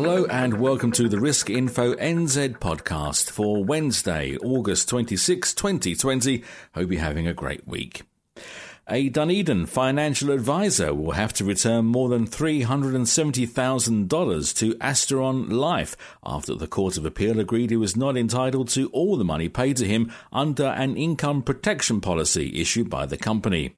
Hello and welcome to the Risk Info NZ podcast for Wednesday, August 26, 2020. Hope you're having a great week. A Dunedin financial advisor will have to return more than $370,000 to Asteron Life after the Court of Appeal agreed he was not entitled to all the money paid to him under an income protection policy issued by the company.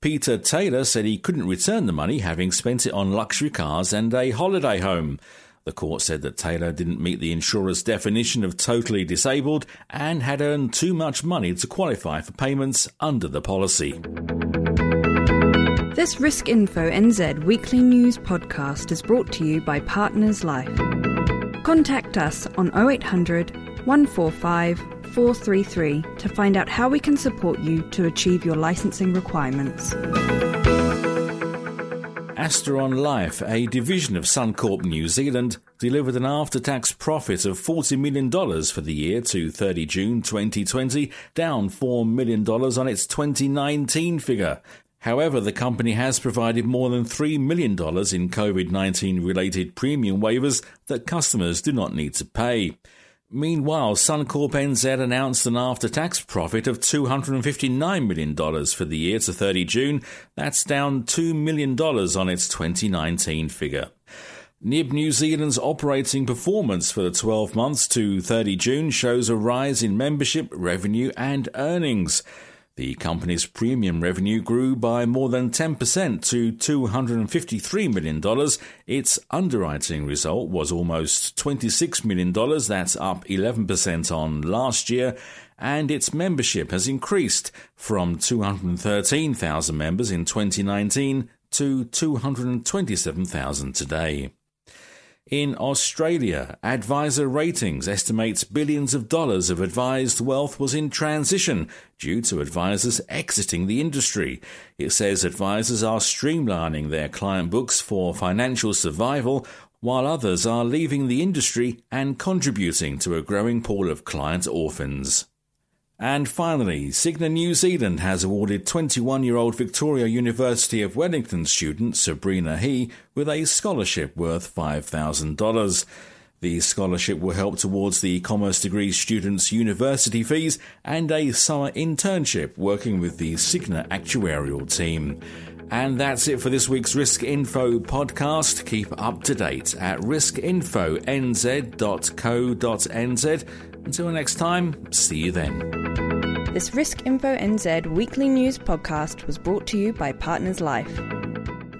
Peter Taylor said he couldn't return the money having spent it on luxury cars and a holiday home. The court said that Taylor didn't meet the insurer's definition of totally disabled and had earned too much money to qualify for payments under the policy. This Risk Info NZ weekly news podcast is brought to you by Partners Life. Contact us on 0800 145 433 to find out how we can support you to achieve your licensing requirements. Asteron Life, a division of Suncorp New Zealand, delivered an after tax profit of $40 million for the year to 30 June 2020, down $4 million on its 2019 figure. However, the company has provided more than $3 million in COVID 19 related premium waivers that customers do not need to pay. Meanwhile, Suncorp NZ announced an after tax profit of $259 million for the year to 30 June. That's down $2 million on its 2019 figure. NIB New Zealand's operating performance for the 12 months to 30 June shows a rise in membership, revenue, and earnings. The company's premium revenue grew by more than 10% to $253 million. Its underwriting result was almost $26 million. That's up 11% on last year. And its membership has increased from 213,000 members in 2019 to 227,000 today. In Australia, Adviser Ratings estimates billions of dollars of advised wealth was in transition due to advisors exiting the industry. It says advisors are streamlining their client books for financial survival, while others are leaving the industry and contributing to a growing pool of client orphans. And finally, Cigna New Zealand has awarded 21 year old Victoria University of Wellington student Sabrina He with a scholarship worth $5,000. The scholarship will help towards the Commerce Degree students' university fees and a summer internship working with the Cigna actuarial team. And that's it for this week's Risk Info podcast. Keep up to date at riskinfonz.co.nz. Until next time, see you then. This Risk Info NZ weekly news podcast was brought to you by Partners Life.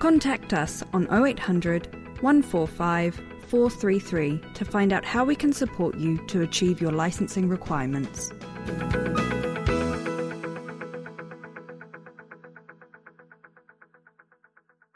Contact us on 0800 145 433 to find out how we can support you to achieve your licensing requirements.